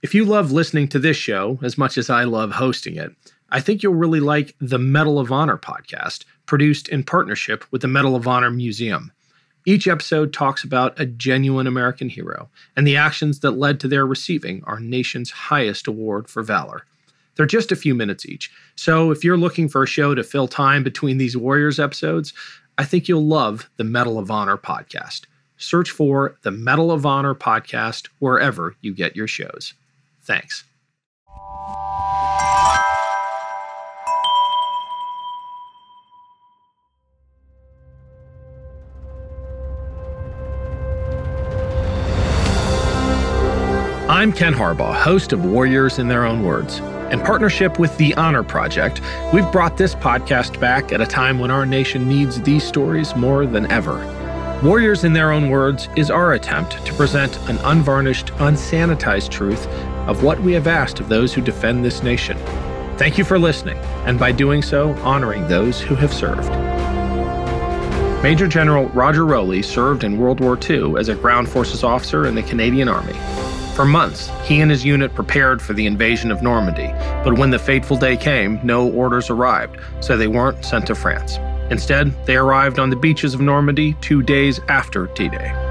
If you love listening to this show as much as I love hosting it, I think you'll really like the Medal of Honor podcast, produced in partnership with the Medal of Honor Museum. Each episode talks about a genuine American hero and the actions that led to their receiving our nation's highest award for valor. They're just a few minutes each, so if you're looking for a show to fill time between these Warriors episodes, I think you'll love the Medal of Honor podcast. Search for the Medal of Honor podcast wherever you get your shows. Thanks. I'm Ken Harbaugh, host of Warriors in Their Own Words. In partnership with the Honor Project, we've brought this podcast back at a time when our nation needs these stories more than ever. Warriors in Their Own Words is our attempt to present an unvarnished, unsanitized truth of what we have asked of those who defend this nation. Thank you for listening, and by doing so, honoring those who have served. Major General Roger Rowley served in World War II as a ground forces officer in the Canadian Army. For months, he and his unit prepared for the invasion of Normandy, but when the fateful day came, no orders arrived, so they weren't sent to France. Instead, they arrived on the beaches of Normandy two days after D Day.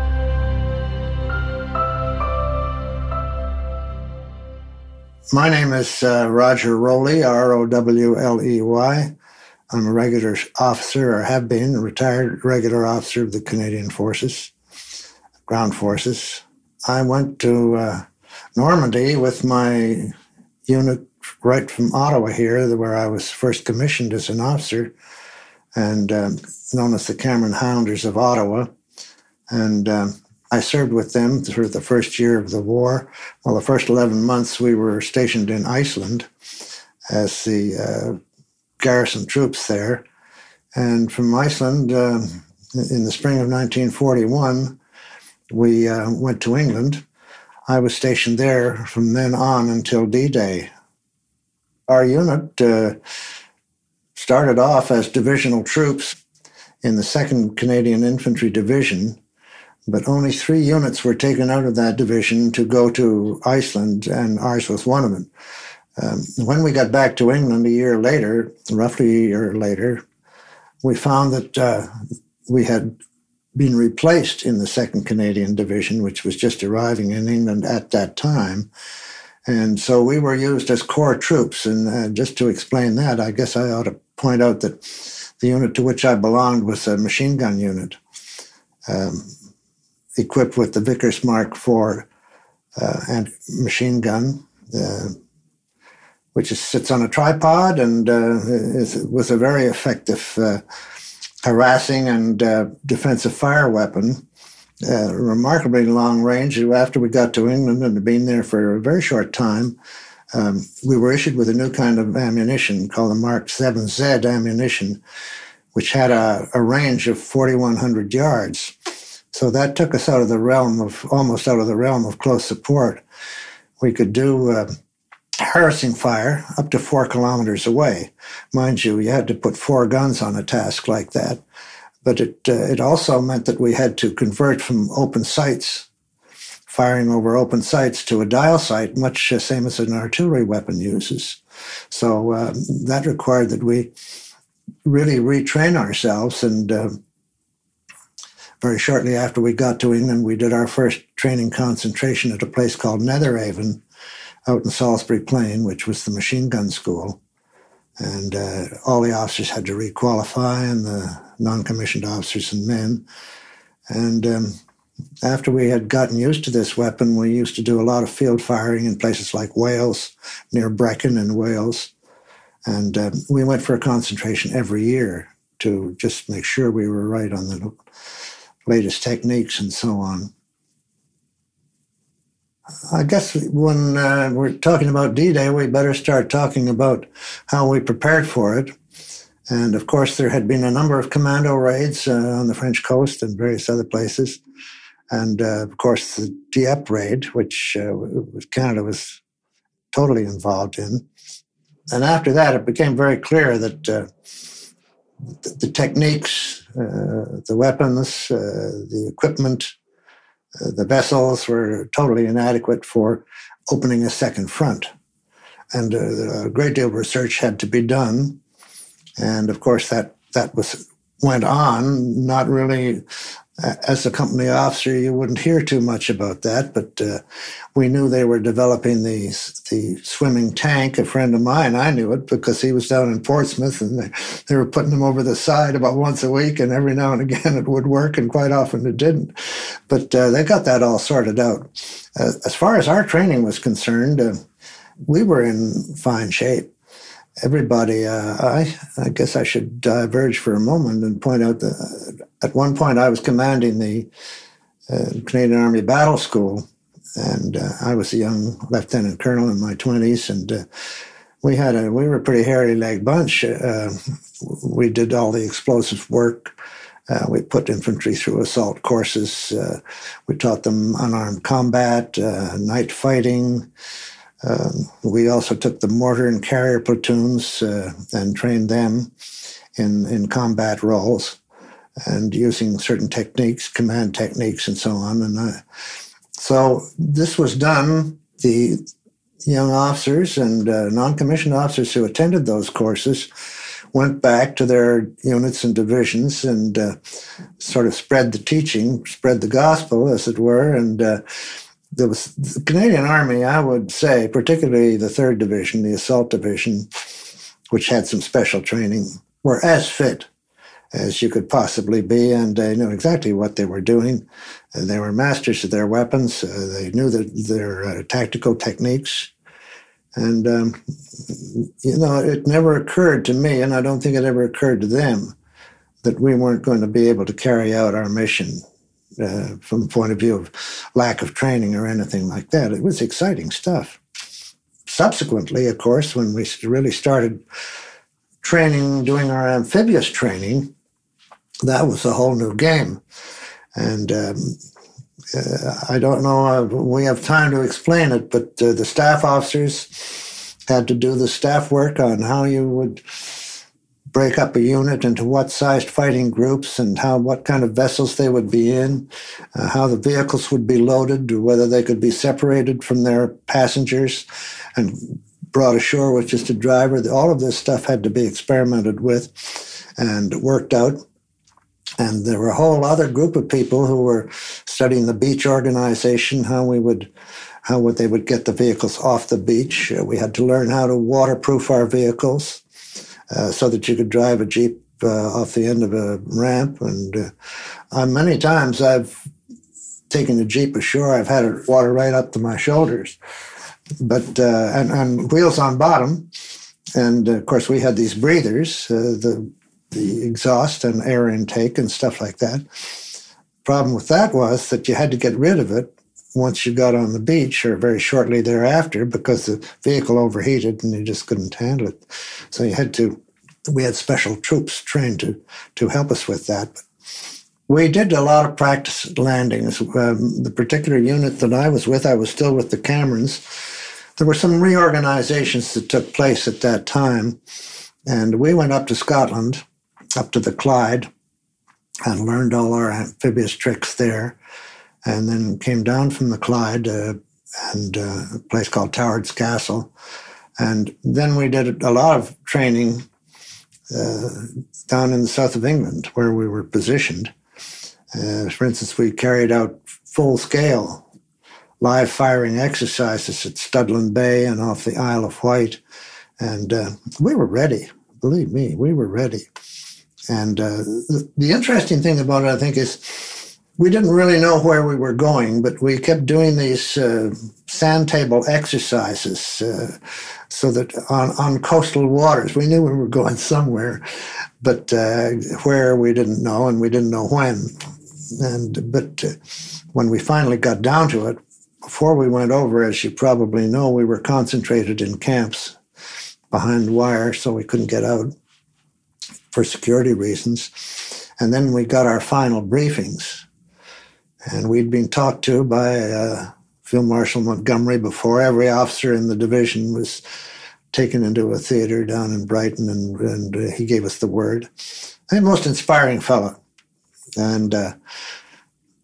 My name is uh, Roger Rowley, R O W L E Y. I'm a regular officer, or have been, a retired regular officer of the Canadian Forces, Ground Forces. I went to uh, Normandy with my unit right from Ottawa here, where I was first commissioned as an officer, and um, known as the Cameron Highlanders of Ottawa. And um, I served with them through the first year of the war. Well, the first 11 months we were stationed in Iceland as the uh, garrison troops there. And from Iceland, uh, in the spring of 1941, we uh, went to England. I was stationed there from then on until D Day. Our unit uh, started off as divisional troops in the 2nd Canadian Infantry Division but only three units were taken out of that division to go to Iceland, and ours was one of them. Um, when we got back to England a year later, roughly a year later, we found that uh, we had been replaced in the 2nd Canadian Division, which was just arriving in England at that time. And so we were used as corps troops. And uh, just to explain that, I guess I ought to point out that the unit to which I belonged was a machine gun unit. Um, equipped with the Vickers Mark IV uh, and machine gun, uh, which is, sits on a tripod and uh, is, was a very effective uh, harassing and uh, defensive fire weapon. Uh, remarkably long range. After we got to England and had been there for a very short time, um, we were issued with a new kind of ammunition called the Mark 7Z ammunition, which had a, a range of 4,100 yards. So that took us out of the realm of almost out of the realm of close support. We could do uh, harassing fire up to four kilometers away. Mind you, you had to put four guns on a task like that. But it, uh, it also meant that we had to convert from open sights, firing over open sights, to a dial sight, much the same as an artillery weapon uses. So uh, that required that we really retrain ourselves and uh, very shortly after we got to England, we did our first training concentration at a place called Netheravon out in Salisbury Plain, which was the machine gun school. And uh, all the officers had to requalify, and the non commissioned officers and men. And um, after we had gotten used to this weapon, we used to do a lot of field firing in places like Wales, near Brecon in Wales. And um, we went for a concentration every year to just make sure we were right on the latest techniques and so on. I guess when uh, we're talking about D Day, we better start talking about how we prepared for it. And of course, there had been a number of commando raids uh, on the French coast and various other places. And uh, of course, the Dieppe raid, which uh, Canada was totally involved in. And after that, it became very clear that uh, the, the, techniques, uh, the weapons, the equipment, the vessels were totally inadequate for opening a second front. And uh, a great deal of research had to be done. And of course, that, that was went on, not really as a company officer, you wouldn't hear too much about that, but uh, we knew they were developing the, the swimming tank. A friend of mine, I knew it because he was down in Portsmouth and they, they were putting them over the side about once a week, and every now and again it would work, and quite often it didn't. But uh, they got that all sorted out. Uh, as far as our training was concerned, uh, we were in fine shape everybody, uh, I, I guess I should diverge for a moment and point out that uh, at one point I was commanding the uh, Canadian Army Battle School, and uh, I was a young lieutenant colonel in my 20s, and uh, we had a we were a pretty hairy leg bunch. Uh, we did all the explosive work. we put infantry through assault courses. we taught them unarmed combat, night fighting. Um, we also took the mortar and carrier platoons uh, and trained them in, in combat roles and using certain techniques, command techniques, and so on. And uh, so this was done. The young officers and uh, non-commissioned officers who attended those courses went back to their units and divisions and uh, sort of spread the teaching, spread the gospel, as it were, and uh, the Canadian Army, I would say, particularly the third division, the assault division, which had some special training, were as fit as you could possibly be, and they knew exactly what they were doing. And they were masters of their weapons. Uh, they knew the, their uh, tactical techniques. And, um, you know, it never occurred to me, and I don't think it ever occurred to them, that we weren't going to be able to carry out our mission uh, from the point of view of lack of training or anything like that. It was exciting stuff. Subsequently, of course, when we really started training, doing our amphibious training, that was a whole new game. And um, uh, I don't know if we have time to explain it, but uh, the staff officers had to do the staff work on how you would break up a unit into what sized fighting groups and how what kind of vessels they would be in, uh, how the vehicles would be loaded, whether they could be separated from their passengers and brought ashore with just a driver. All of this stuff had to be experimented with and worked out. And there were a whole other group of people who were studying the beach organization, how we would how would they would get the vehicles off the beach. Uh, we had to learn how to waterproof our vehicles. Uh, so that you could drive a Jeep uh, off the end of a ramp. And uh, many times I've taken a Jeep ashore, I've had it water right up to my shoulders, but and, and, wheels on bottom. And of course, we had these breathers, the the exhaust and air intake and stuff like that. Problem with that was that you had to get rid of it once you got on the beach or very shortly thereafter because the vehicle overheated and you just couldn't handle it. So you had to, we had special troops trained to, to help us with that. But we did a lot of practice landings. Um, the particular unit that I was with, I was still with the Camerons. There were some reorganizations that took place at that time. And we went up to Scotland, up to the Clyde, and learned all our amphibious tricks there and then came down from the Clyde uh, and uh, a place called Toward's Castle. And then we did a lot of training uh, down in the south of England where we were positioned. Uh, for instance, we carried out full scale live firing exercises at Studland Bay and off the Isle of Wight. And uh, we were ready. Believe me, we were ready. And uh, the, the interesting thing about it, I think, is we didn't really know where we were going, but we kept doing these uh, sand table exercises uh, so that on, on coastal waters, we knew we were going somewhere, but uh, where we didn't know and we didn't know when. And but uh, when we finally got down to it, before we went over, as you probably know, we were concentrated in camps behind wire, so we couldn't get out for security reasons. And then we got our final briefings, and we'd been talked to by uh, Field Marshal Montgomery before every officer in the division was taken into a theater down in Brighton, and, and uh, he gave us the word. A most inspiring fellow, and uh,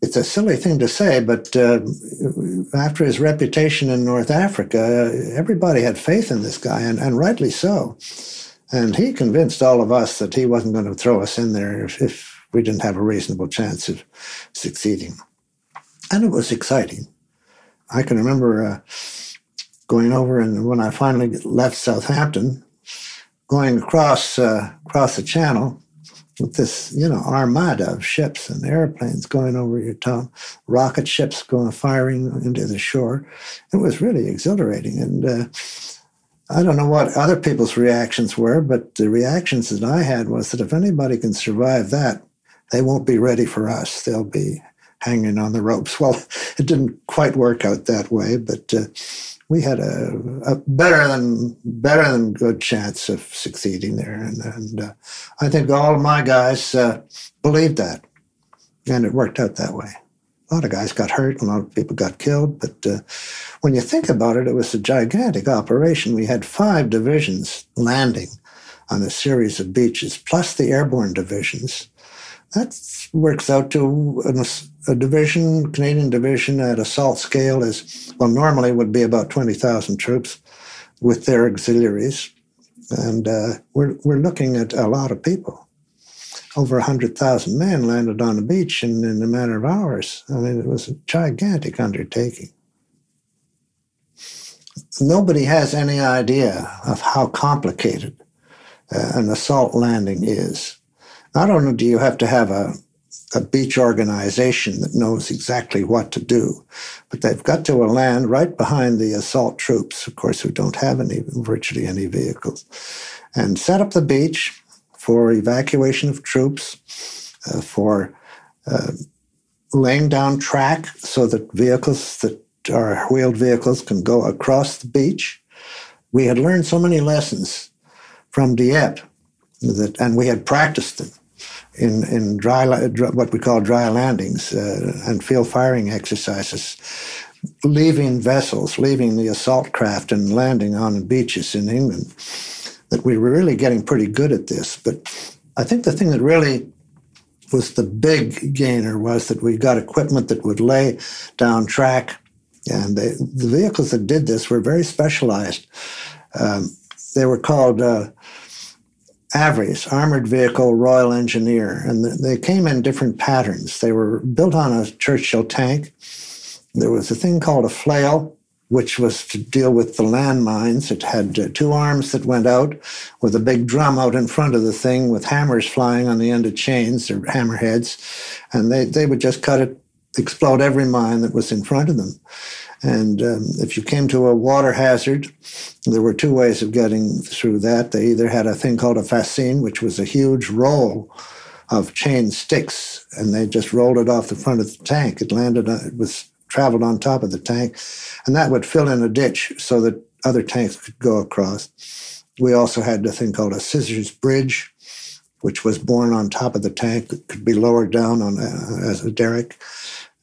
it's a silly thing to say, but uh, after his reputation in North Africa, everybody had faith in this guy, and, and rightly so. And he convinced all of us that he wasn't going to throw us in there if, if we didn't have a reasonable chance of succeeding. And it was exciting. I can remember uh, going over, and when I finally left Southampton, going across uh, across the channel with this, you know, armada of ships and airplanes going over your town, rocket ships going firing into the shore. It was really exhilarating, and uh, I don't know what other people's reactions were, but the reactions that I had was that if anybody can survive that, they won't be ready for us. They'll be hanging on the ropes. Well, it didn't quite work out that way, but uh, we had a, a, better than better than good chance of succeeding there, and, and uh, I think all of my guys uh, believed that, and it worked out that way. A lot of guys got hurt, a lot of people got killed, but uh, when you think about it, it was a gigantic operation. We had five divisions landing on a series of beaches, plus the airborne divisions. That works out to a division, Canadian division at assault scale is, well, normally would be about 20,000 troops with their auxiliaries. And uh, we're, we're looking at a lot of people. Over 100,000 men landed on the beach in, in a matter of hours. I mean, it was a gigantic undertaking. Nobody has any idea of how complicated uh, an assault landing is. Not only do you have to have a, a beach organization that knows exactly what to do. But they've got to land right behind the assault troops, of course, who don't have any virtually any vehicles, and set up the beach for evacuation of troops, uh, for uh, laying down track so that vehicles that are wheeled vehicles can go across the beach. We had learned so many lessons from Dieppe that, and we had practiced them in, in dry, what we call dry landings uh, and field firing exercises, leaving vessels, leaving the assault craft and landing on beaches in England, that we were really getting pretty good at this. But I think the thing that really was the big gainer was that we got equipment that would lay down track. And they, the vehicles that did this were very specialized. Um, they were called uh, AVREs, Armored Vehicle Royal Engineer, and they came in different patterns. They were built on a Churchill tank. There was a thing called a flail, which was to deal with the landmines. It had uh, two arms that went out with a big drum out in front of the thing with hammers flying on the end of chains or hammerheads, and they, they would just cut it, explode every mine that was in front of them. And um, if you came to a water hazard, there were two ways of getting through that. They either had a thing called a fascine, which was a huge roll of chain sticks, and they just rolled it off the front of the tank. It landed, on, it was traveled on top of the tank, and that would fill in a ditch so that other tanks could go across. We also had a thing called a scissors bridge, which was borne on top of the tank. It could be lowered down on a, as a derrick.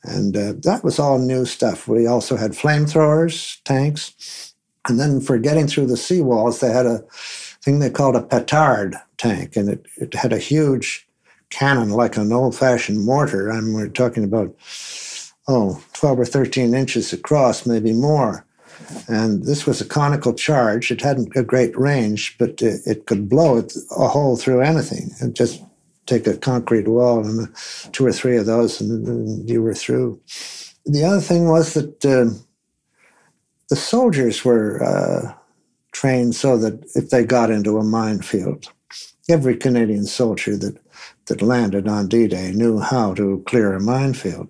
And uh, that was all new stuff. We also had flamethrowers, tanks. And then for getting through the seawalls, they had a thing they called a petard tank. And it, it had a huge cannon like an old fashioned mortar. I mean, we're talking about, oh, 12 or 13 inches across, maybe more. And this was a conical charge. It hadn't a great range, but it, it could blow a hole through anything. It just take a concrete wall and two or three of those, and, and you were through. The other thing was that uh, the soldiers were uh, trained so that if they got into a minefield, every Canadian soldier that, that landed on D Day knew how to clear a minefield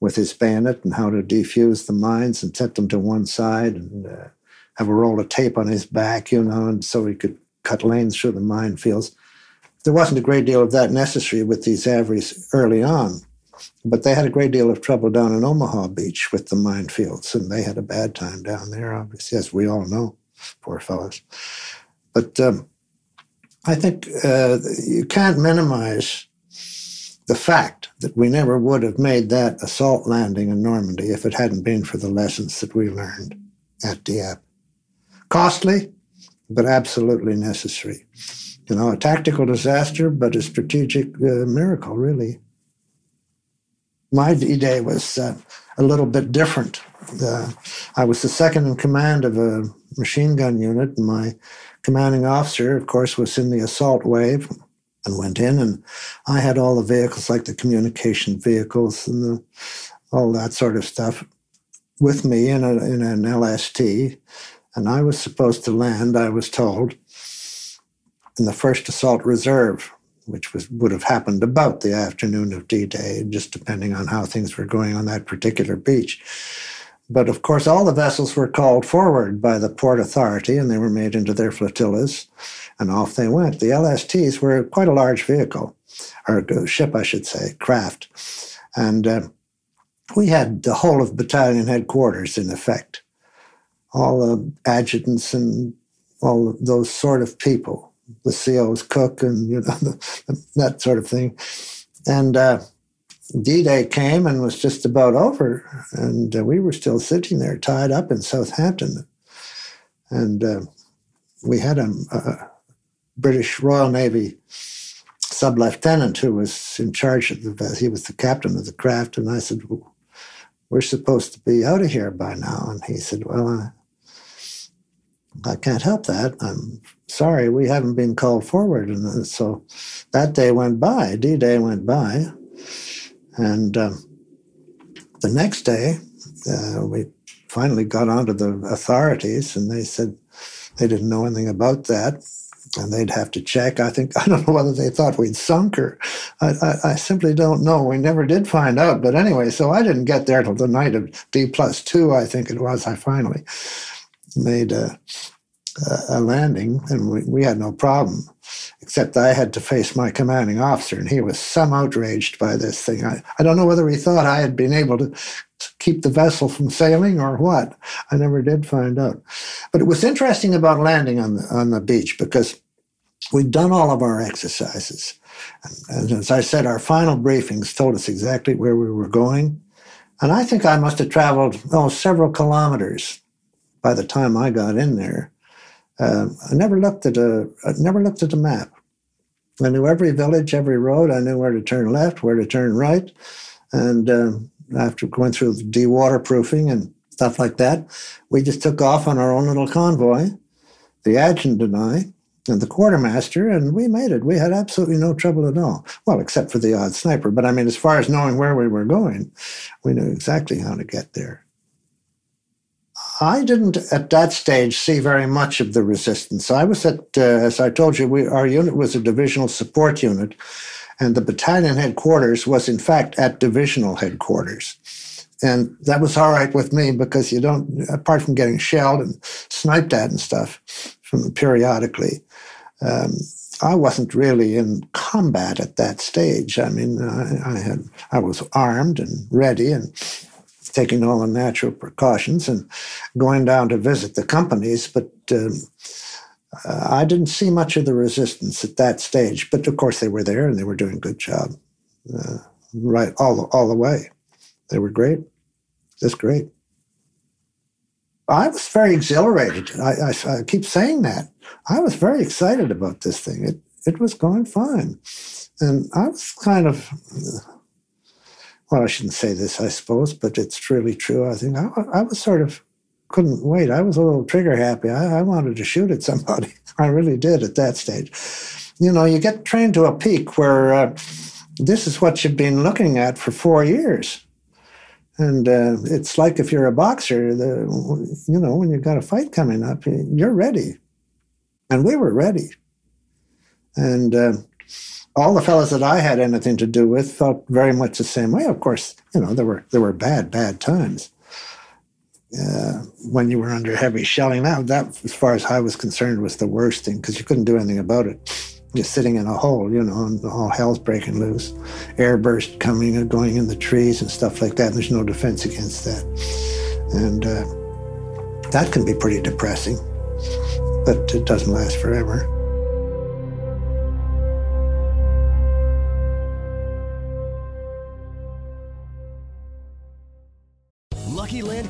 with his bayonet and how to defuse the mines and set them to one side and uh, have a roll of tape on his back, you know, and so he could cut lanes through the minefields there wasn't a great deal of that necessary with these AVREs early on. But they had a great deal of trouble down in Omaha Beach with the minefields, and they had a bad time down there, obviously, as we all know, poor fellows. But um, I think uh, you can't minimize the fact that we never would have made that assault landing in Normandy if it hadn't been for the lessons that we learned at Dieppe. Costly, but absolutely necessary. You know, a tactical disaster, but a strategic uh, miracle, really. My D Day was uh, a little bit different. Uh, I was the second in command of a machine gun unit, and my commanding officer, of course, was in the assault wave and went in, and I had all the vehicles, like the communication vehicles and the, all that sort of stuff, with me in, a, in an LST, and I was supposed to land. I was told in the first assault reserve, which was would have happened about the afternoon of D-Day, just depending on how things were going on that particular beach. But of course, all the vessels were called forward by the Port Authority, and they were made into their flotillas, and off they went. The LSTs were quite a large vehicle, or ship, I should say, craft, and uh, we had the whole of battalion headquarters in effect, all the adjutants and all those sort of people the CO's cook and you know that sort of thing. And uh, D-Day came and was just about over, and uh, we were still sitting there tied up in Southampton. And uh, we had a, a, British Royal Navy sub lieutenant who was in charge of the he was the captain of the craft, and I said, well, "We're supposed to be out of here by now," and he said, "Well, I can't help that. I'm sorry, we haven't been called forward. And so that day went by, D Day went by. And um, the next day, uh, we finally got onto the authorities, and they said they didn't know anything about that. And they'd have to check. I think, I don't know whether they thought we'd sunk or I, I, I simply don't know. We never did find out. But anyway, so I didn't get there till the night of D plus two, I think it was. I finally made a, a landing, and we, we had no problem. Except I had to face my commanding officer, and he was some outraged by this thing. I, I don't know whether he thought I had been able to keep the vessel from sailing or what. I never did find out. But it was interesting about landing on the, on the beach because we'd done all of our exercises. And, and as I said, our final briefings told us exactly where we were going. And I think I must have traveled oh, several kilometers by the time I got in there. Uh, I never looked at a I never looked at a map. I knew every village, every road. I knew where to turn left, where to turn right, and uh, after going through de-waterproofing and stuff like that, we just took off on our own little convoy. The adjutant and I, and the quartermaster, and we made it. We had absolutely no trouble at all. Well, except for the odd sniper. But I mean, as far as knowing where we were going, we knew exactly how to get there. I didn't at that stage see very much of the resistance. I was at, uh, as I told you, we, our unit was a divisional support unit, and the battalion headquarters was in fact at divisional headquarters. And that was all right with me because you don't, apart from getting shelled and sniped at and stuff from periodically, um, I wasn't really in combat at that stage. I mean, I, I had, I was armed and ready and taking all the natural precautions and going down to visit the companies. But um, uh, I didn't see much of the resistance at that stage. But of course, they were there and they were doing a good job, uh, right all all the way. They were great, just great. I was very exhilarated. I, I, I keep saying that. I was very excited about this thing. It it was going fine, and I was kind of well, I shouldn't say this, I suppose, but it's truly true. I think I, I was sort of couldn't wait. I was a little trigger happy. I, I, wanted to shoot at somebody. I really did at that stage. You know, you get trained to a peak where uh, this is what you've been looking at for four years. And uh, it's like if you're a boxer, the, you know, when you've got a fight coming up, you're ready. And we were ready. And uh, all the fellows that I had anything to do with felt very much the same way. Of course, you know there were there were bad bad times uh, when you were under heavy shelling. That that, as far as I was concerned, was the worst thing because you couldn't do anything about it. you're sitting in a hole, you know, and all hell's breaking loose. Air Airburst coming and going in the trees and stuff like that. There's no defense against that. And uh, that can be pretty depressing, but it doesn't last forever.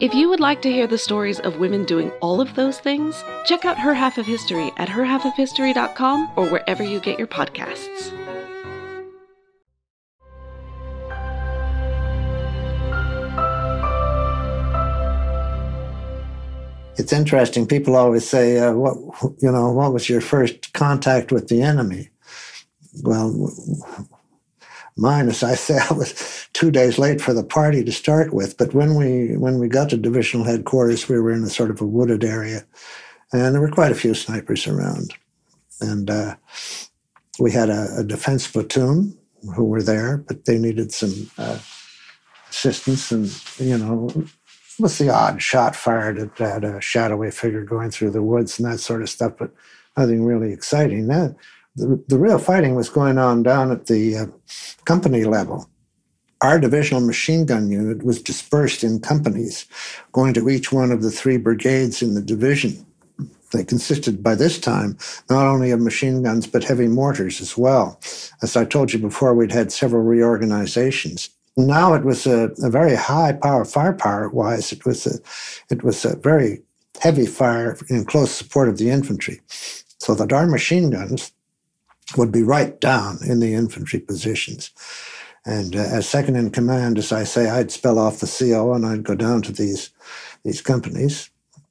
If you would like to hear the stories of women doing all of those things, check out Her Half of History at herhalfofhistory.com or wherever you get your podcasts. It's interesting. People always say, uh, "What you know? What was your first contact with the enemy?" Well, mine, as I say, I was two days late for the party to start with. But when we when we got to divisional headquarters, we were in a sort of a wooded area, and there were quite a few snipers around, and uh, we had a, a, defense platoon who were there, but they needed some uh, assistance, and you know. With the odd shot fired at, at a shadowy figure going through the woods and that sort of stuff, but nothing really exciting. That the, the real fighting was going on down at the uh, company level. Our divisional machine gun unit was dispersed in companies, going to each one of the three brigades in the division. They consisted by this time not only of machine guns, but heavy mortars as well. As I told you before, we'd had several reorganizations. Now it was a, a very high power firepower wise. It was a, it was a very heavy fire in close support of the infantry, so that our machine guns would be right down in the infantry positions. And uh, as second in command, as I say, I'd spell off the CO and I'd go down to these these companies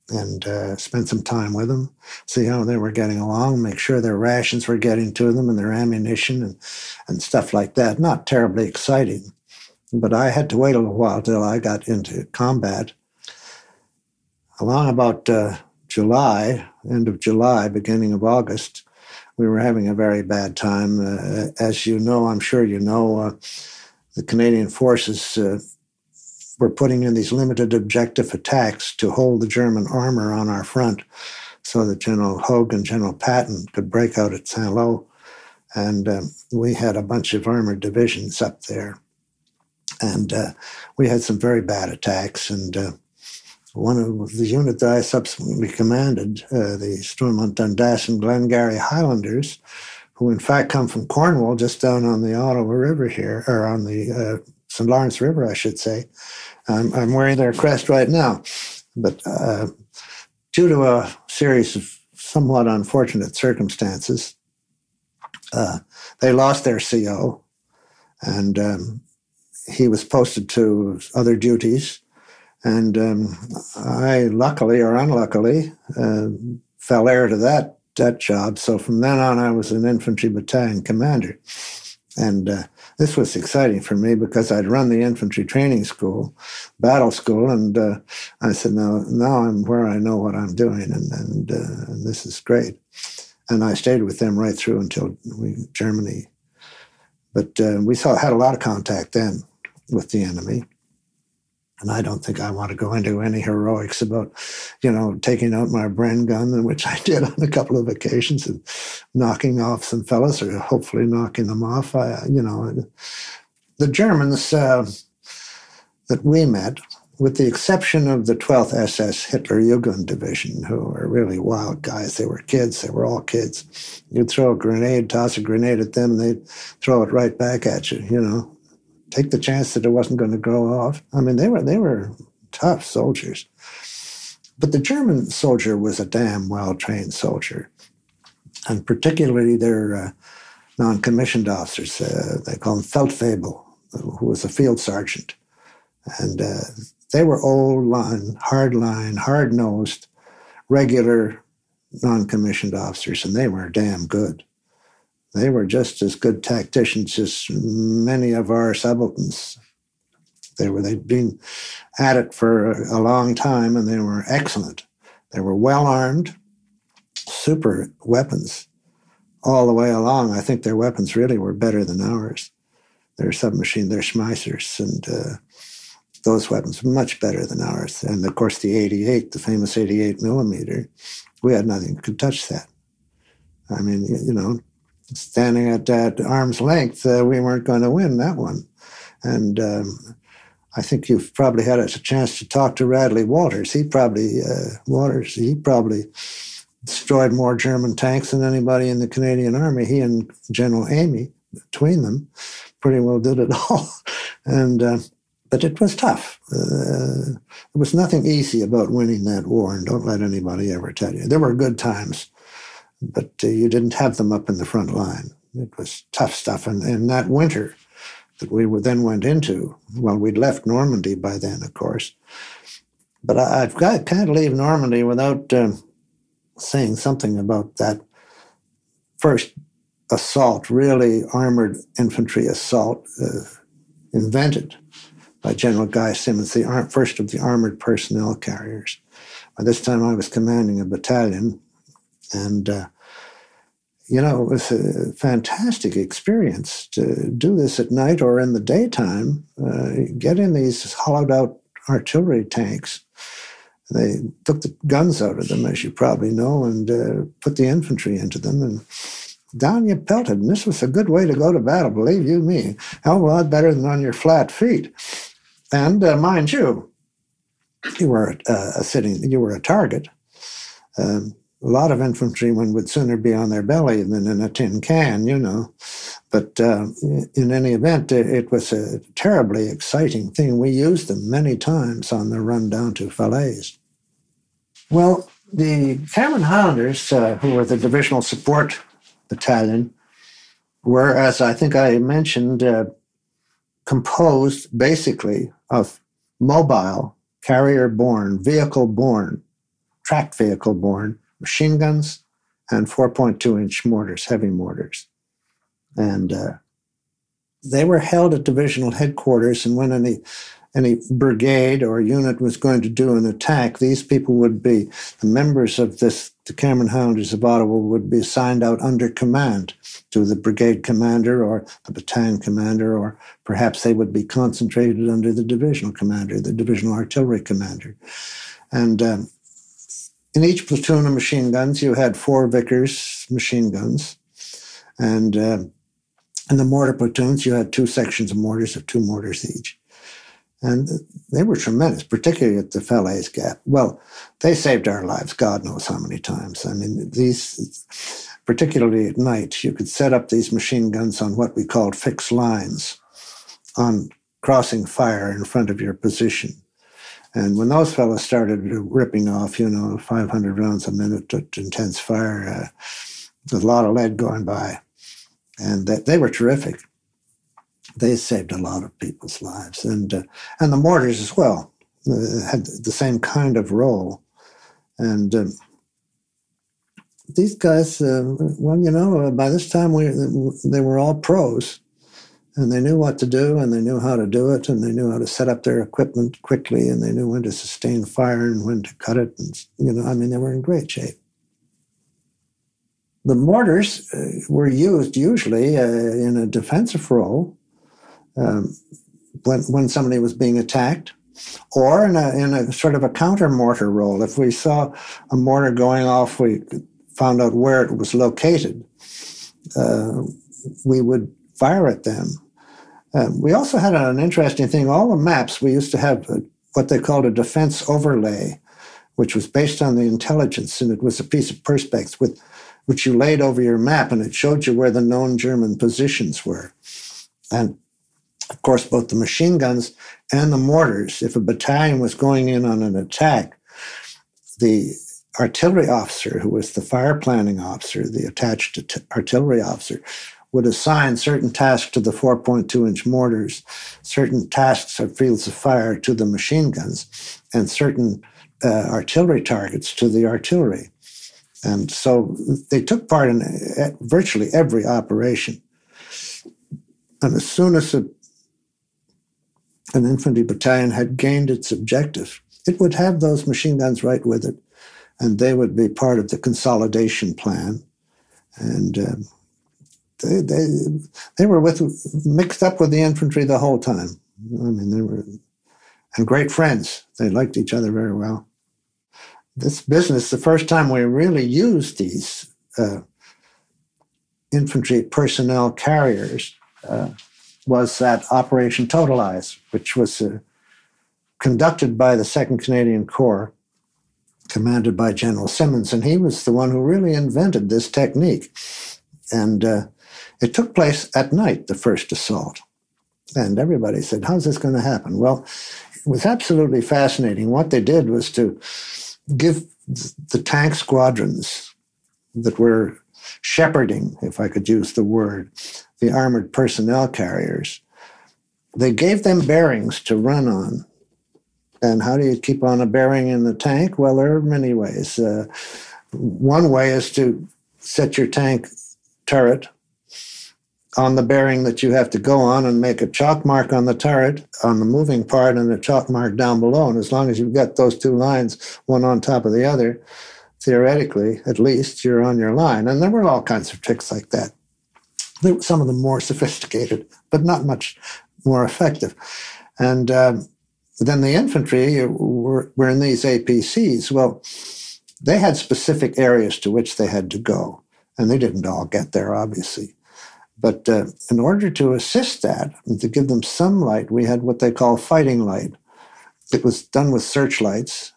and uh, spend some time with them, see how they were getting along, make sure their rations were getting to them and their ammunition and, and stuff like that. Not terribly exciting, but I had to wait a little while till I got into combat. Along about uh, July, end of July, beginning of August, we were having a very bad time. Uh, as you know, I'm sure you know, uh, the Canadian forces uh, were putting in these limited objective attacks to hold the German armor on our front so that General Hogue and General Patton could break out at Saint Lô. And um, we had a bunch of armored divisions up there. And uh, we had some very bad attacks. And uh, one of the unit that I subsequently commanded, uh, the Stormont Dundas and Glengarry Highlanders, who in fact come from Cornwall, just down on the Ottawa River here, or on the uh, St. Lawrence River, I should say. I'm, I'm wearing their crest right now. But uh, due to a series of somewhat unfortunate circumstances, uh, they lost their CO, and um, he was posted to other duties. And um, I, luckily or unluckily, uh, fell heir to that that job. So from then on, I was an infantry battalion commander, and uh, this was exciting for me because I'd run the infantry training school, battle school, and uh, I said, "Now, now I'm where I know what I'm doing, and and, uh, this is great." And I stayed with them right through until we, Germany. But uh, we saw had a lot of contact then with the enemy and I don't think I want to go into any heroics about, you know, taking out my Bren gun, which I did on a couple of occasions, and knocking off some fellas, or hopefully knocking them off. I, you know, the Germans uh, that we met, with the exception of the 12th SS Hitler Jugend Division, who were really wild guys. They were kids. They were all kids. You'd throw a grenade, toss a grenade at them, and they'd throw it right back at you, you know take the chance that it wasn't going to go off. I mean, they were they were tough soldiers. But the German soldier was a damn well trained soldier, and particularly their uh, non commissioned officers. Uh, they call him Feldwebel, who was a field sergeant, and uh, they were old line, hard line, hard nosed, regular non commissioned officers, and they were damn good. They were just as good tacticians as many of our subalterns. They were they'd been at it for a long time, and they were excellent. They were well armed, super weapons all the way along. I think their weapons really were better than ours. Their submachine, their Schmeissers, and uh, those weapons much better than ours. And of course, the 88, the famous 88 millimeter, we had nothing could touch that. I mean, you know, standing at that arm's length, uh, we weren't going to win that one. And um, I think you've probably had a chance to talk to Radley Walters. He probably uh, Walters. He probably destroyed more German tanks than anybody in the Canadian Army. He and General Amy, between them, pretty well did it all. and uh, but it was tough. Uh, there was nothing easy about winning that war, and don't let anybody ever tell you. There were good times, but uh, you didn't have them up in the front line. It was tough stuff. And in that winter that we then went into, well, we'd left Normandy by then, of course. But I, have got can't leave Normandy without uh, saying something about that first assault, really armored infantry assault uh, invented by General Guy Simonds, the first of the armored personnel carriers. By this time, I was commanding a battalion, and uh, you know, it was a fantastic experience to do this at night or in the daytime. Uh, get in these hollowed out artillery tanks. They took the guns out of them, as you probably know, and uh, put the infantry into them, and down you pelted. And this was a good way to go to battle, believe you me. Hell, a lot better than on your flat feet. And uh, mind you, you were uh, a sitting, you were a target. Um, a lot of infantrymen would sooner be on their belly than in a tin can, you know. But uh, in any event, it was a terribly exciting thing. We used them many times on the run down to Falaise. Well, the Cameron Highlanders, uh, who were the divisional support battalion, were, as I think I mentioned, uh, composed basically of mobile, carrier borne, vehicle borne, tracked vehicle borne machine guns and 4.2 inch mortars, heavy mortars. And uh, they were held at divisional headquarters, and when any any brigade or unit was going to do an attack, these people would be the members of this, the Cameron Highlanders of Ottawa would be assigned out under command to the brigade commander or the battalion commander, or perhaps they would be concentrated under the divisional commander, the divisional artillery commander. And um, in each platoon of machine guns, you had four Vickers machine guns. And uh, in the mortar platoons, you had two sections of mortars of two mortars each. And they were tremendous, particularly at the Falaise Gap. Well, they saved our lives, God knows how many times. I mean, these, particularly at night, you could set up these machine guns on what we called fixed lines on crossing fire in front of your position. And when those fellows started ripping off, you know, 500 rounds a minute at intense fire, uh, a lot of lead going by. And they were terrific they saved a lot of people's lives, and uh, and the mortars as well uh, had the same kind of role, and. Um, these guys, uh, well, you know, uh, by this time we they were all pros, and they knew what to do, and they knew how to do it, and they knew how to set up their equipment quickly, and they knew when to sustain fire and when to cut it, and you know, I mean, they were in great shape. The mortars uh, were used usually uh, in a defensive role, um, when, when somebody was being attacked, or in a, in a sort of a counter mortar role. If we saw a mortar going off, we found out where it was located, uh, we would fire at them. Uh, we also had an interesting thing. All the maps, we used to have a, what they called a defense overlay, which was based on the intelligence, and it was a piece of perspex with which you laid over your map, and it showed you where the known German positions were. And Of course, both the machine guns and the mortars, if a battalion was going in on an attack, the artillery officer, who was the fire planning officer, the attached artillery officer, would assign certain tasks to the 4.2 inch mortars, certain tasks or fields of fire to the machine guns, and certain uh, artillery targets to the artillery. And so they took part in uh, virtually every operation. And as soon as a, an infantry battalion had gained its objective, it would have those machine guns right with it, and they would be part of the consolidation plan. And um, they, they, they were with mixed up with the infantry the whole time. I mean, they were and great friends. They liked each other very well. This business, the first time we really used these uh, infantry personnel carriers, uh, was at Operation Totalize, which was uh, conducted by the Second Canadian Corps, commanded by General Simonds, and he was the one who really invented this technique. And uh, it took place at night, the first assault. And everybody said, How's this going to happen? Well, it was absolutely fascinating. What they did was to give the tank squadrons that were shepherding, if I could use the word, the armored personnel carriers, they gave them bearings to run on. And how do you keep on a bearing in the tank? Well, there are many ways. Uh, one way is to set your tank turret on the bearing that you have to go on and make a chalk mark on the turret on the moving part and a chalk mark down below. And as long as you've got those two lines, one on top of the other, theoretically, at least, you're on your line. And there were all kinds of tricks like that. Some of them more sophisticated, but not much more effective. And um, then the infantry were, were in these APCs. Well, they had specific areas to which they had to go, and they didn't all get there, obviously. But uh, in order to assist that, and to give them some light, we had what they call fighting light. It was done with searchlights,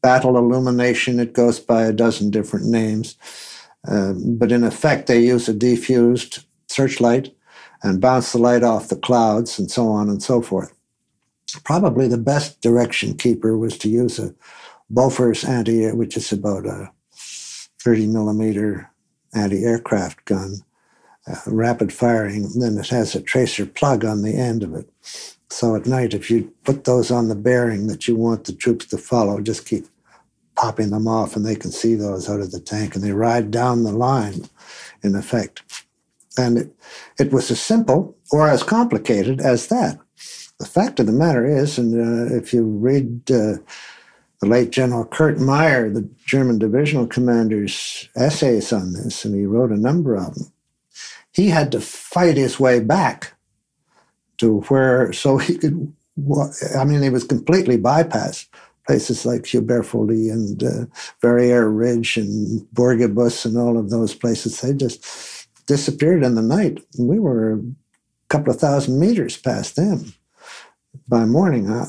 battle illumination. It goes by a dozen different names. Uh, but in effect, they use a diffused searchlight and bounce the light off the clouds and so on and so forth. Probably the best direction keeper was to use a Bofors anti, air, which is about a 30 millimeter anti-aircraft gun uh, rapid firing, then it has a tracer plug on the end of it. So at night, if you put those on the bearing that you want the troops to follow, just keep popping them off and they can see those out of the tank and they ride down the line in effect. And it, it was as simple or as complicated as that. The fact of the matter is, and uh, if you read uh, the late General Kurt Meyer, the German divisional commander's essays on this, and he wrote a number of them, he had to fight his way back to where, so he could, I mean, he was completely bypassed. Places like Hubert Folie and uh, Verrières Ridge and Bourguebus and all of those places, they just disappeared in the night. We were a couple of thousand meters past them by morning. I,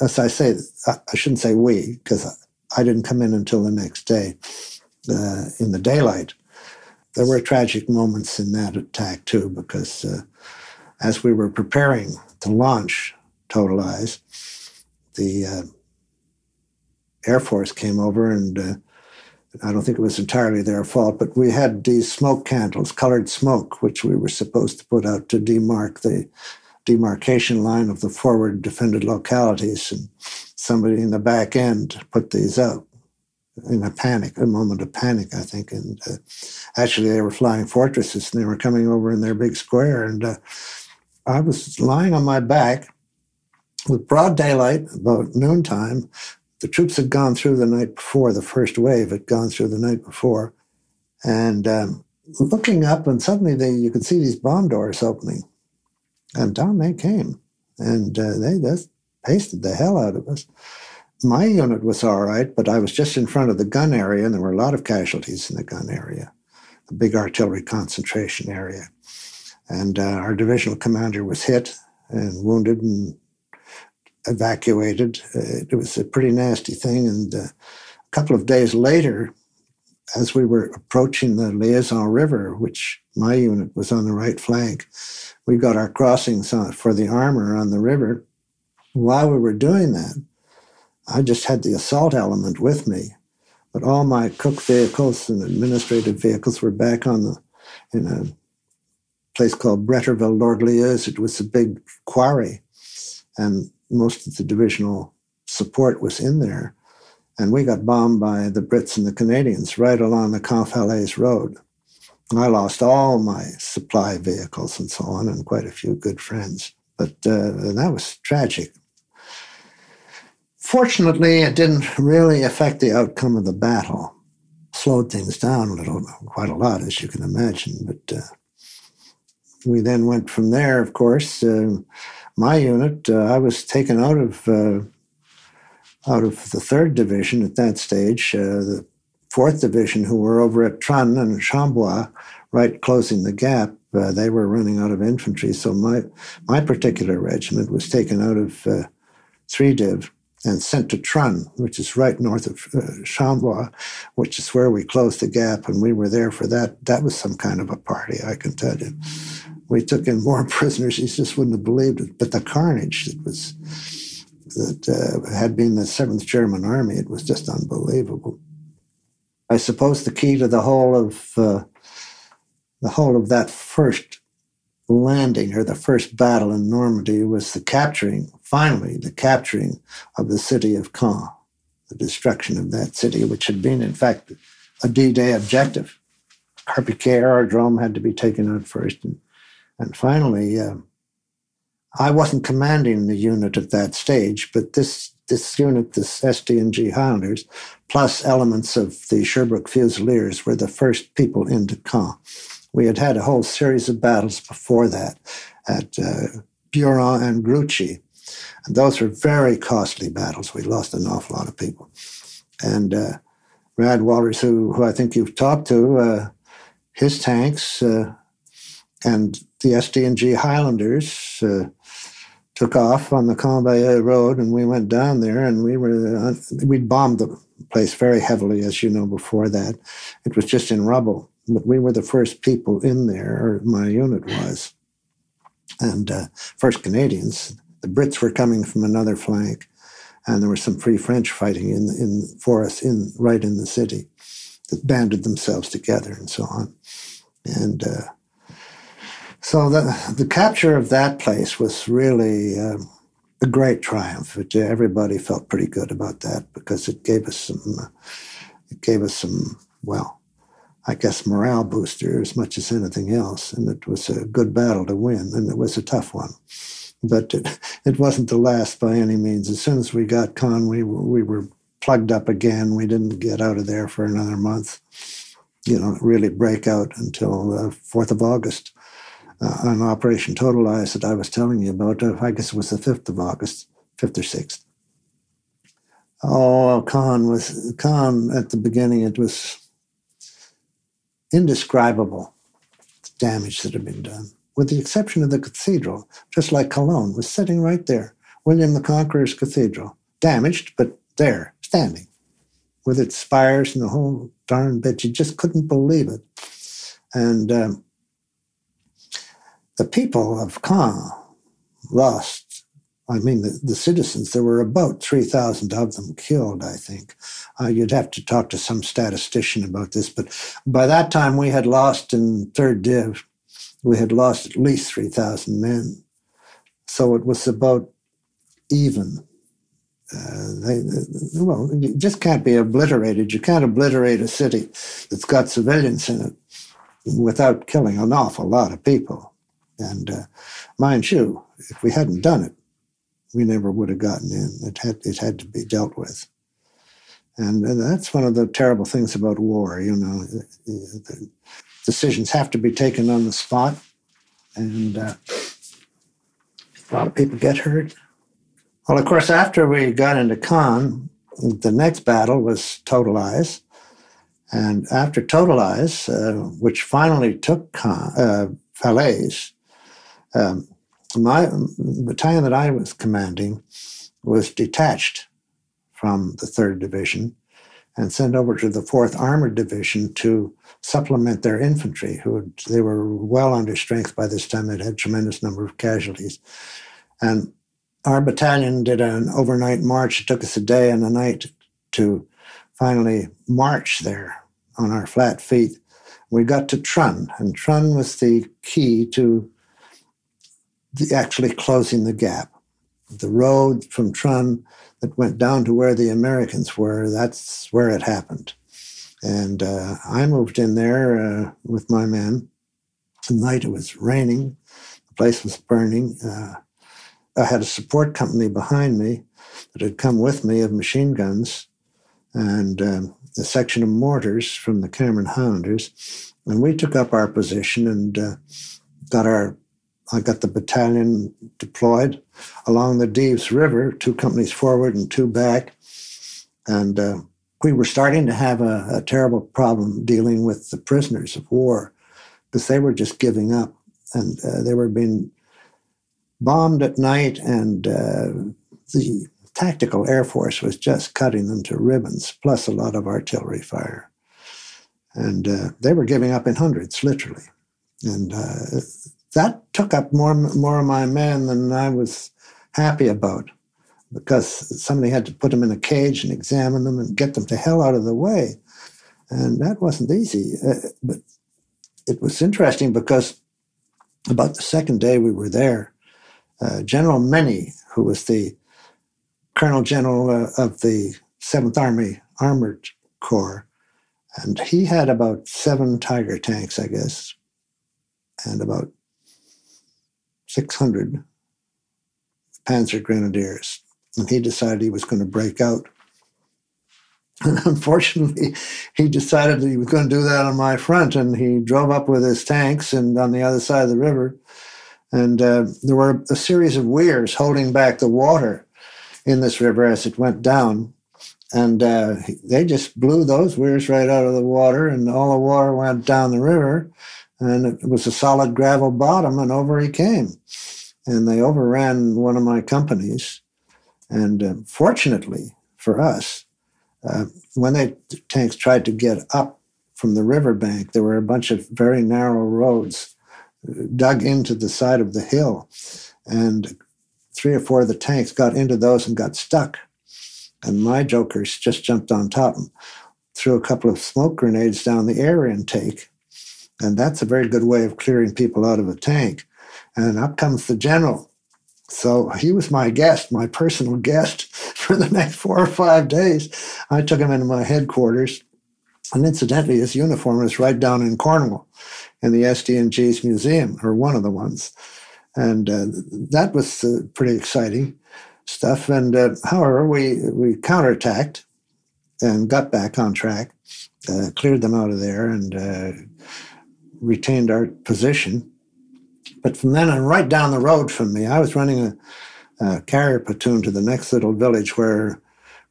as I say, I shouldn't say we, because I didn't come in until the next day uh, in the daylight there were tragic moments in that attack too, because uh, as we were preparing to launch Totalize, the uh, Air Force came over and uh, I don't think it was entirely their fault, but we had these smoke candles, colored smoke, which we were supposed to put out to demark the demarcation line of the forward defended localities. And somebody in the back end put these out in a panic, a moment of panic, I think. And uh, actually, they were flying fortresses and they were coming over in their big square. And uh, I was lying on my back with broad daylight, about noontime. The troops had gone through the night before, the first wave had gone through the night before. And um, looking up, and suddenly they, you could see these bomb doors opening. And down they came. And uh, they just pasted the hell out of us my unit was all right, but I was just in front of the gun area, and there were a lot of casualties in the gun area, a big artillery concentration area. And uh, our divisional commander was hit and wounded and evacuated. It was a pretty nasty thing. And uh, a couple of days later, as we were approaching the Laison River, which my unit was on the right flank, we got our crossings for the armor on the river. While we were doing that, I just had the assault element with me, but all my cook vehicles and administrative vehicles were back on the in a place called Bretteville, Lord-Lieu's. It was a big quarry, and most of the divisional support was in there. And we got bombed by the Brits and the Canadians right along the Caen-Falaise road. I lost all my supply vehicles and so on, and quite a few good friends. But uh, that was tragic. Fortunately, it didn't really affect the outcome of the battle. Slowed things down a little, quite a lot, as you can imagine. But uh, we then went from there, of course. Uh, my unit, uh, I was taken out of uh, out of the third division at that stage. Uh, the fourth division, who were over at Trun and Chambois, right closing the gap, uh, they were running out of infantry. So my my particular regiment was taken out of uh, three div and sent to Trun, which is right north of uh, which is where we closed the gap, and we were there for that. That was some kind of a party, I can tell you. We took in more prisoners; you just wouldn't have believed it. But the carnage that was that uh, had been the Seventh German Army, it was just unbelievable. I suppose the key to the whole of uh, the whole of that first landing or the first battle in Normandy was the capturing, finally, the capturing of the city of Caen, the destruction of that city, which had been, in fact, a D Day objective. Carpiquet Aerodrome had to be taken out first. And, and finally, uh, I wasn't commanding the unit at that stage, but this, this unit, this SD&G Highlanders, plus elements of the Sherbrooke Fusiliers, were the first people into Caen. We had had a whole series of battles before that at uh, Buron and Gruchy. And those were very costly battles. We lost an awful lot of people. And uh, Rad Walters, who, who I think you've talked to, uh, his tanks uh, and the SD&G Highlanders uh, took off on the Cambaye Road, and we went down there, and we were uh, we bombed the place very heavily, as you know. Before that, it was just in rubble but we were the first people in there, or my unit was, and uh, first Canadians. The Brits were coming from another flank, and there was some Free French fighting in in for us in right in the city that banded themselves together and so on, and. Uh, so the the capture of that place was really uh, a great triumph. It, everybody felt pretty good about that because it gave us some it gave us some well I guess, morale booster as much as anything else. And it was a good battle to win, and it was a tough one. But it, it wasn't the last by any means. As soon as we got Caen, we, we were plugged up again. We didn't get out of there for another month. You know, really break out until the 4th of August uh, on Operation Totalize that I was telling you about. Uh, I guess it was the 5th of August, 5th or 6th. Oh, Caen was Caen at the beginning. It was indescribable the damage that had been done, with the exception of the cathedral, just like Cologne, was sitting right there. William the Conqueror's Cathedral, damaged, but there, standing, with its spires and the whole darn bit. You just couldn't believe it. And um, the people of Caen lost I mean, the, the citizens, there were about 3,000 of them killed, I think. Uh, you'd have to talk to some statistician about this, but by that time we had lost in third div, we had lost at least 3,000 men. So it was about even. Uh, they, well, you just can't be obliterated. You can't obliterate a city that's got civilians in it without killing an awful lot of people. And uh, mind you, if we hadn't done it, we never would have gotten in. It had it had to be dealt with, and, and that's one of the terrible things about war. You know, decisions have to be taken on the spot, and uh, a lot of people get hurt. Well, of course, after we got into Caen, the next battle was Totalize. And after Totalize, uh, which finally took Caen, uh, Falaise, um, my battalion that I was commanding was detached from the third division, and sent over to the 4th Armored Division to supplement their infantry, who they were well under strength by this time. They'd had tremendous number of casualties. And our battalion did an overnight march. It took us a day and a night to finally march there on our flat feet. We got to Trun, and Trun was the key to the, actually closing the gap. The road from Trun that went down to where the Americans were, that's where it happened. And uh, I moved in there uh, with my men. The night it was raining, the place was burning. Uh, I had a support company behind me that had come with me of machine guns and um, a section of mortars from the Cameron Highlanders. And we took up our position and uh, got our I got the battalion deployed along the Dives River, two companies forward and two back. And uh, we were starting to have a, a, terrible problem dealing with the prisoners of war because they were just giving up and uh, they were being bombed at night, and uh, the tactical Air Force was just cutting them to ribbons, plus a lot of artillery fire. And uh, they were giving up in hundreds, literally. And uh, that took up more, more of my men than I was happy about because somebody had to put them in a cage and examine them and get them to hell out of the way. And that wasn't easy. Uh, but it was interesting because about the second day we were there, uh, General Many, who was the Colonel General uh, of the 7th Army Armored Corps, and he had about seven Tiger tanks, I guess, and about 600 Panzer Grenadiers. And he decided he was going to break out. And unfortunately, he decided that he was going to do that on my front, and he drove up with his tanks and on the other side of the river and uh, there were a series of weirs holding back the water in this river as it went down. And uh, they just blew those weirs right out of the water, and all the water went down the river. And it was a solid gravel bottom, and over he came. And they overran one of my companies. And uh, fortunately for us, uh, when the tanks tried to get up from the riverbank, there were a bunch of very narrow roads dug into the side of the hill. And three or four of the tanks got into those and got stuck. And my jokers just jumped on top and threw a couple of smoke grenades down the air intake. And that's a very good way of clearing people out of a tank. And up comes the general. So he was my guest, my personal guest for the next four or five days. I took him into my headquarters. And incidentally, his uniform was right down in Cornwall in the SD&G's museum, or one of the ones. And uh, that was uh, pretty exciting stuff. And uh, however, we, we counterattacked and got back on track, uh, cleared them out of there, and uh, retained our position. But from then on, right down the road from me, I was running a, a carrier platoon to the next little village where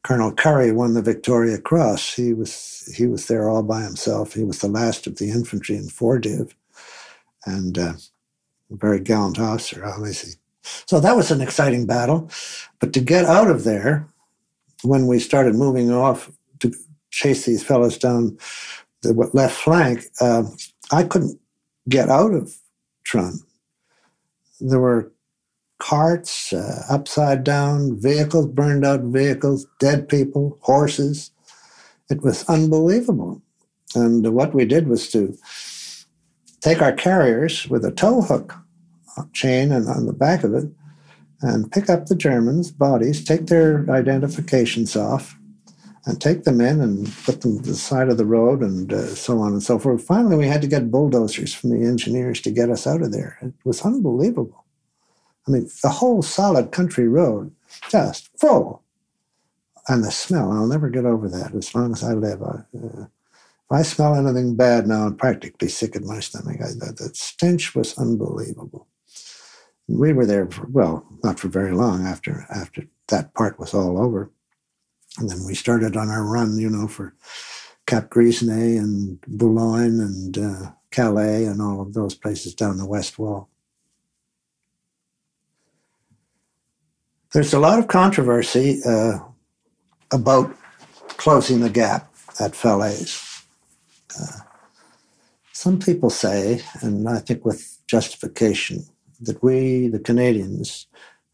Colonel Currie won the Victoria Cross. He was he was there all by himself. He was the last of the infantry in four div, and uh, a very gallant officer, obviously. So that was an exciting battle. But to get out of there, when we started moving off to chase these fellows down the left flank, uh, I couldn't get out of Trun. There were carts, uh, upside down vehicles, burned out vehicles, dead people, horses. It was unbelievable. And what we did was to take our carriers with a tow hook chain and on the back of it and pick up the Germans' bodies, take their identifications off, and take them in and put them to the side of the road and uh, so on and so forth. Finally, we had to get bulldozers from the engineers to get us out of there. It was unbelievable. I mean, the whole solid country road just full. And the smell, I'll never get over that as long as I live. I, uh, if I smell anything bad now, I'm practically sick in my stomach. I, the, the stench was unbelievable. We were there for, well, not for very long after, after that part was all over. And then we started on our run, you know, for Cap Grisnez and Boulogne and uh, Calais and all of those places down the West Wall. There's a lot of controversy uh, about closing the gap. at Falaise. Uh, some people say, and I think with justification, that we, the Canadians,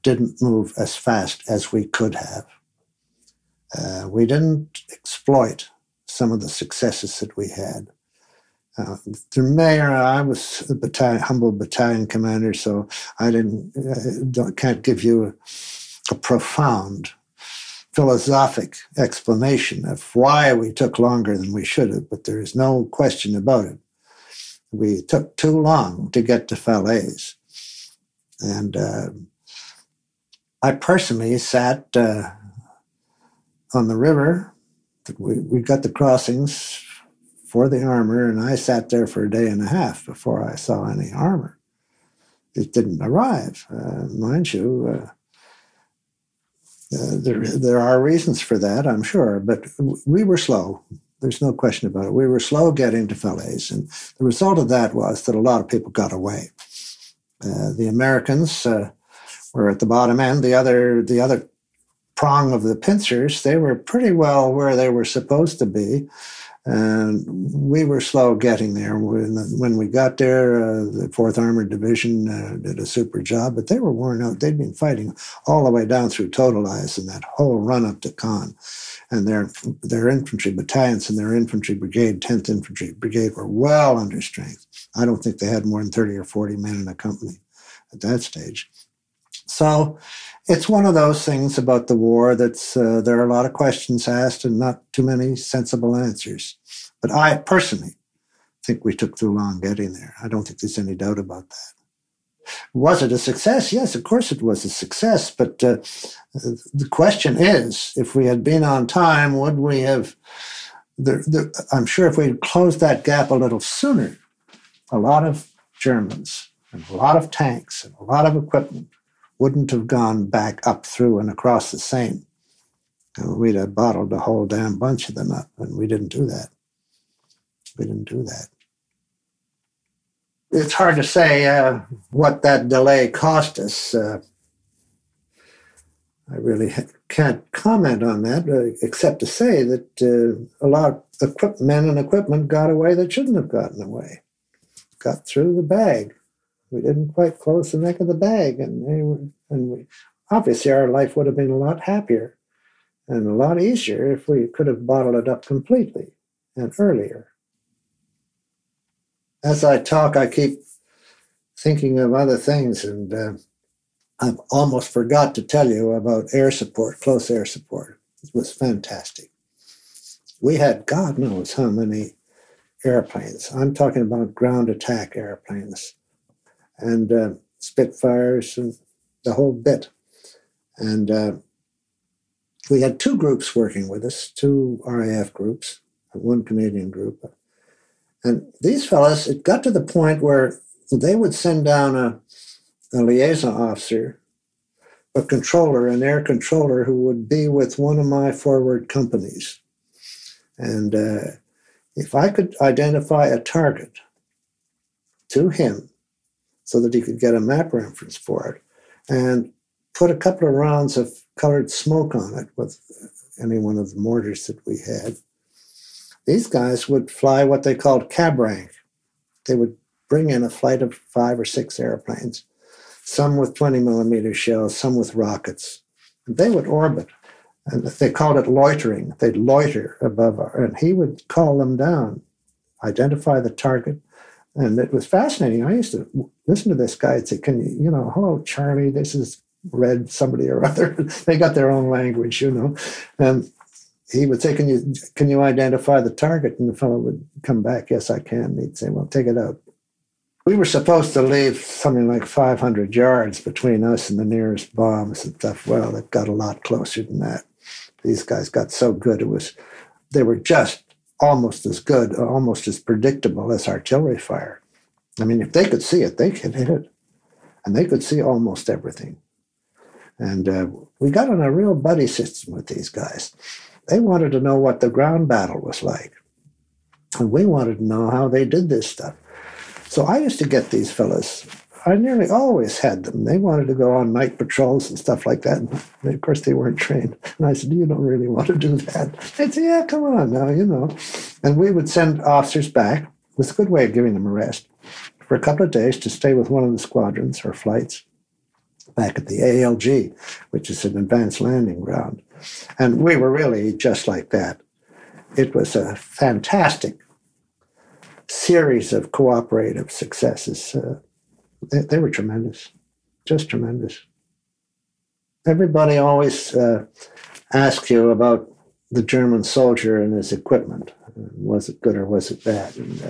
didn't move as fast as we could have. Uh, we didn't exploit some of the successes that we had. Uh, the mayor, I was a battalion, humble battalion commander, so I didn't uh, can't give you a, a, profound philosophic explanation of why we took longer than we should have. But there is no question about it. We took too long to get to Falaise, and uh, I personally sat uh, on the river. We, we got the crossings for the armor, and I sat there for a day and a half before I saw any armor. It didn't arrive, uh, mind you. Uh, uh, there, there are reasons for that, I'm sure, but we were slow. There's no question about it. We were slow getting to Falaise, and the result of that was that a lot of people got away. Uh, the Americans uh, were at the bottom end. The other, the other prong of the pincers, they were pretty well where they were supposed to be. And we were slow getting there. When, when we got there, uh, the 4th Armored Division uh, did a super job, but they were worn out. They'd been fighting all the way down through Totalize and that whole run up to Caen. And their, their infantry battalions and their infantry brigade, 10th Infantry Brigade, were well under strength. I don't think they had more than 30 or 40 men in a company at that stage. So it's one of those things about the war that's uh, there are a lot of questions asked and not too many sensible answers. But I personally think we took too long getting there. I don't think there's any doubt about that. Was it a success? Yes, of course it was a success. But uh, the question is, if we had been on time, would we have? The, the, I'm sure if we had closed that gap a little sooner, a lot of Germans and a lot of tanks and a lot of equipment wouldn't have gone back up through and across the Seine. And we'd have bottled a whole damn bunch of them up, and we didn't do that. We didn't do that. It's hard to say uh, what that delay cost us. Uh, I really can't comment on that, uh, except to say that uh, a lot of equip- men and equipment got away that shouldn't have gotten away, got through the bag we didn't quite close the neck of the bag, and they were, and we obviously our life would have been a lot happier and a lot easier if we could have bottled it up completely and earlier. As I talk, I keep thinking of other things, and uh, I've almost forgot to tell you about air support, close air support. It was fantastic. We had God knows how many airplanes. I'm talking about ground attack airplanes and uh, Spitfires and the whole bit. And uh, we had two groups working with us, two RAF groups, one Canadian group. And these fellows, it got to the point where they would send down a, a liaison officer, a controller, an air controller who would be with one of my forward companies. And uh, if I could identify a target to him so that he could get a map reference for it and put a couple of rounds of colored smoke on it with any one of the mortars that we had. These guys would fly what they called cab rank. They would bring in a flight of five or six airplanes, some with 20 millimeter shells, some with rockets. And they would orbit. And they called it loitering. They'd loiter above, our, and he would call them down, identify the target, and it was fascinating. I used to listen to this guy and say, Can you, you know, hello, Charlie, this is Red somebody or other. they got their own language, you know. And he would say, Can you can you identify the target? And the fellow would come back, Yes, I can. And he'd say, Well, take it out. We were supposed to leave something like 500 yards between us and the nearest bombs and stuff. Well, it got a lot closer than that. These guys got so good, it was, they were just almost as good, almost as predictable as artillery fire. I mean, if they could see it, they could hit it. And they could see almost everything. And uh, we got on a real buddy system with these guys. They wanted to know what the ground battle was like. And we wanted to know how they did this stuff. So I used to get these fellas I nearly always had them. They wanted to go on night patrols and stuff like that. And of course, they weren't trained. And I said, You don't really want to do that. They'd say, Yeah, come on now, you know. And we would send officers back. It was a good way of giving them a rest for a couple of days to stay with one of the squadrons or flights back at the ALG, which is an advanced landing ground. And we were really just like that. It was a fantastic series of cooperative successes. Uh, they, they, were tremendous, just tremendous. Everybody always uh, asks you about the German soldier and his equipment. Was it good or was it bad? And, uh,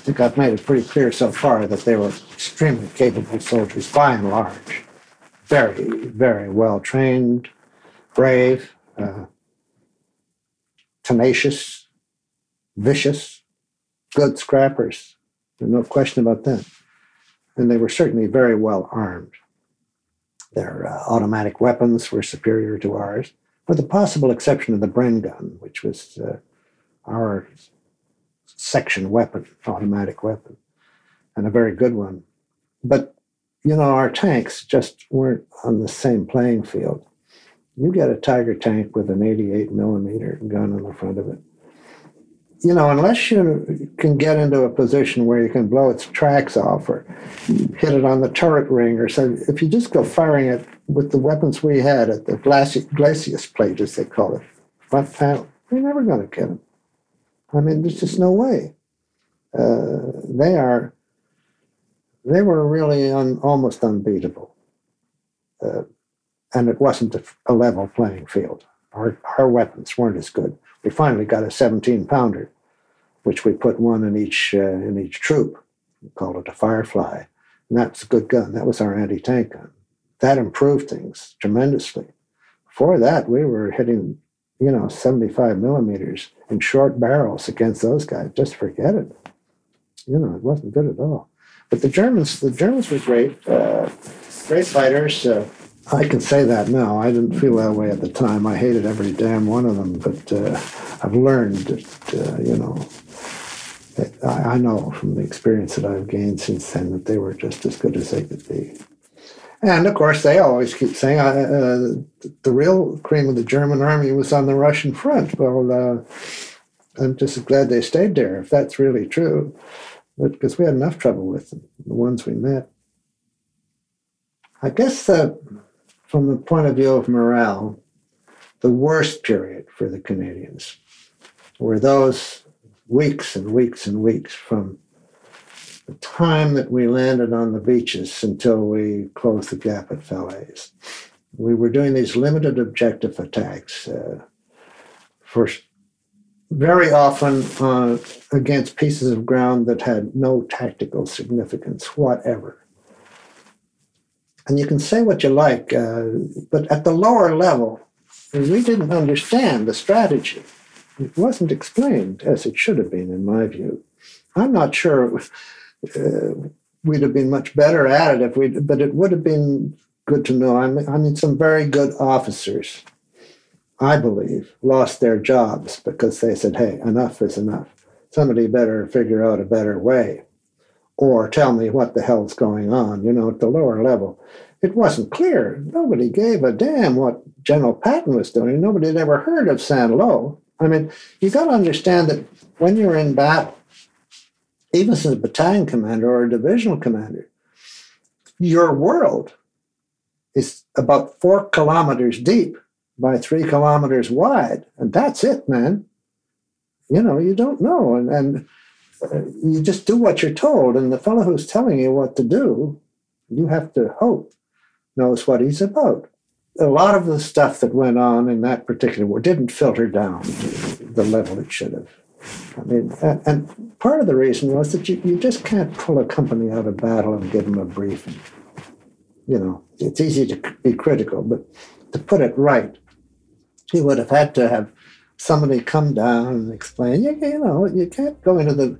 I think I've made it pretty clear so far that they were extremely capable soldiers by and large. Very, very well trained, brave, uh, tenacious, vicious, good scrappers. There's no question about that. And they were certainly very well armed. Their uh, automatic weapons were superior to ours, with the possible exception of the Bren gun, which was uh, our section weapon, automatic weapon, and a very good one. But, you know, our tanks just weren't on the same playing field. You get a Tiger tank with an 88 millimeter gun on the front of it you know, unless you can get into a position where you can blow its tracks off or hit it on the turret ring or so, if you just go firing it with the weapons we had at the glacis plate, as they call it, front panel, you're never going to get them. I mean, there's just no way. Uh, they are, they were really un, almost unbeatable. Uh, and it wasn't a, a level playing field. Our, our weapons weren't as good we finally got a 17 pounder, which we put one in each uh, in each troop. We called it a Firefly, and that's a good gun. That was our anti-tank gun. That improved things tremendously. Before that, we were hitting, you know, 75 millimeters in short barrels against those guys. Just forget it. You know, it wasn't good at all. But the Germans, the Germans were great, uh, great fighters. Uh, I can say that now. I didn't feel that way at the time. I hated every damn one of them, but uh, I've learned that, uh, you know, I, I, know from the experience that I've gained since then that they were just as good as they could be. And of course, they always keep saying uh, uh the real cream of the German army was on the Russian front. Well, uh, I'm just glad they stayed there, if that's really true, because we had enough trouble with them, the ones we met. I guess that from the point of view of morale, the worst period for the Canadians were those weeks and weeks and weeks from the time that we landed on the beaches until we closed the gap at Falaise. We were doing these limited objective attacks uh, very often uh, against pieces of ground that had no tactical significance whatever and you can say what you like, uh, but at the lower level, we didn't understand the strategy. It wasn't explained as it should have been, in my view. I'm not sure uh, we'd have been much better at it if we, but it would have been good to know. I mean, I mean, some very good officers, I believe, lost their jobs because they said, "Hey, enough is enough. Somebody better figure out a better way." Or tell me what the hell's going on, you know, at the lower level. It wasn't clear. Nobody gave a damn what General Patton was doing. Nobody had ever heard of St. Lo. I mean, you got to understand that when you're in battle, even as a battalion commander or a divisional commander, your world is about four kilometers deep by three kilometers wide. And that's it, man. You know, you don't know. And, and you just do what you're told, and the fellow who's telling you what to do, you have to hope knows what he's about. A lot of the stuff that went on in that particular war didn't filter down to the level it should have. I mean, and, part of the reason was that you, you just can't pull a company out of battle and give them a briefing. You know, it's easy to be critical, but to put it right, he would have had to have somebody come down and explain, you, you know, you can't go into the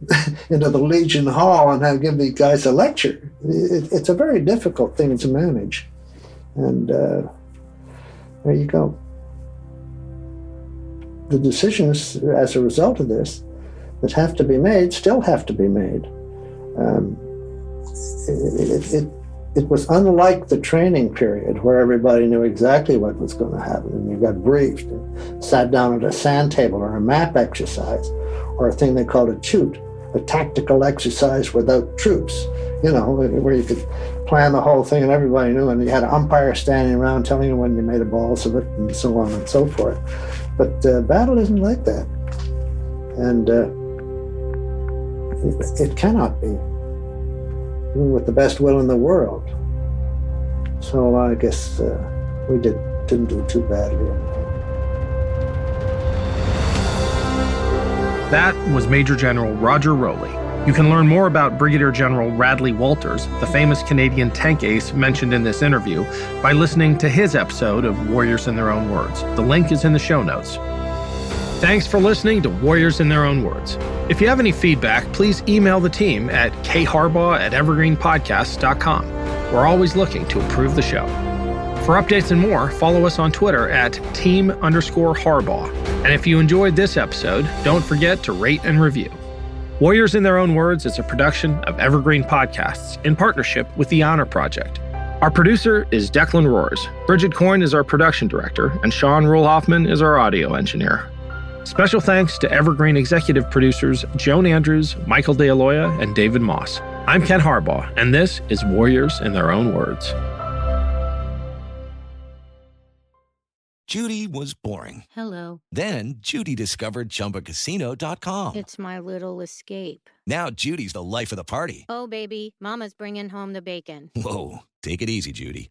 into the Legion Hall and have give these guys a lecture. It, it's a very difficult thing to manage, and uh, there you go. The decisions as a result of this that have to be made still have to be made. Um, it, it, it was unlike the training period where everybody knew exactly what was going to happen and you got briefed and sat down at a sand table or a map exercise or a thing they called a TEWT, a tactical exercise without troops, you know, where you could plan the whole thing and everybody knew and you had an umpire standing around telling you when you made a balls of it and so on and so forth. But uh, battle isn't like that. And uh, it, it cannot be even with the best will in the world. So I guess uh, we did, didn't do too badly. That was Major General Roger Rowley. You can learn more about Brigadier General Radley Walters, the famous Canadian tank ace mentioned in this interview, by listening to his episode of Warriors in Their Own Words. The link is in the show notes. Thanks for listening to Warriors in Their Own Words. If you have any feedback, please email the team at kharbaugh at evergreenpodcasts.com. We're always looking to improve the show. For updates and more, follow us on Twitter at team underscore Harbaugh. And if you enjoyed this episode, don't forget to rate and review. Warriors in Their Own Words is a production of Evergreen Podcasts in partnership with The Honor Project. Our producer is Declan Roars. Bridget Coyne is our production director, and Sean Rule Hoffman is our audio engineer. Special thanks to Evergreen executive producers Joan Andrews, Michael DeAloia, and David Moss. I'm Ken Harbaugh, and this is Warriors in Their Own Words. Judy was boring. Hello. Then Judy discovered ChumbaCasino.com. It's my little escape. Now Judy's the life of the party. Oh, baby, Mama's bringing home the bacon. Whoa, take it easy, Judy.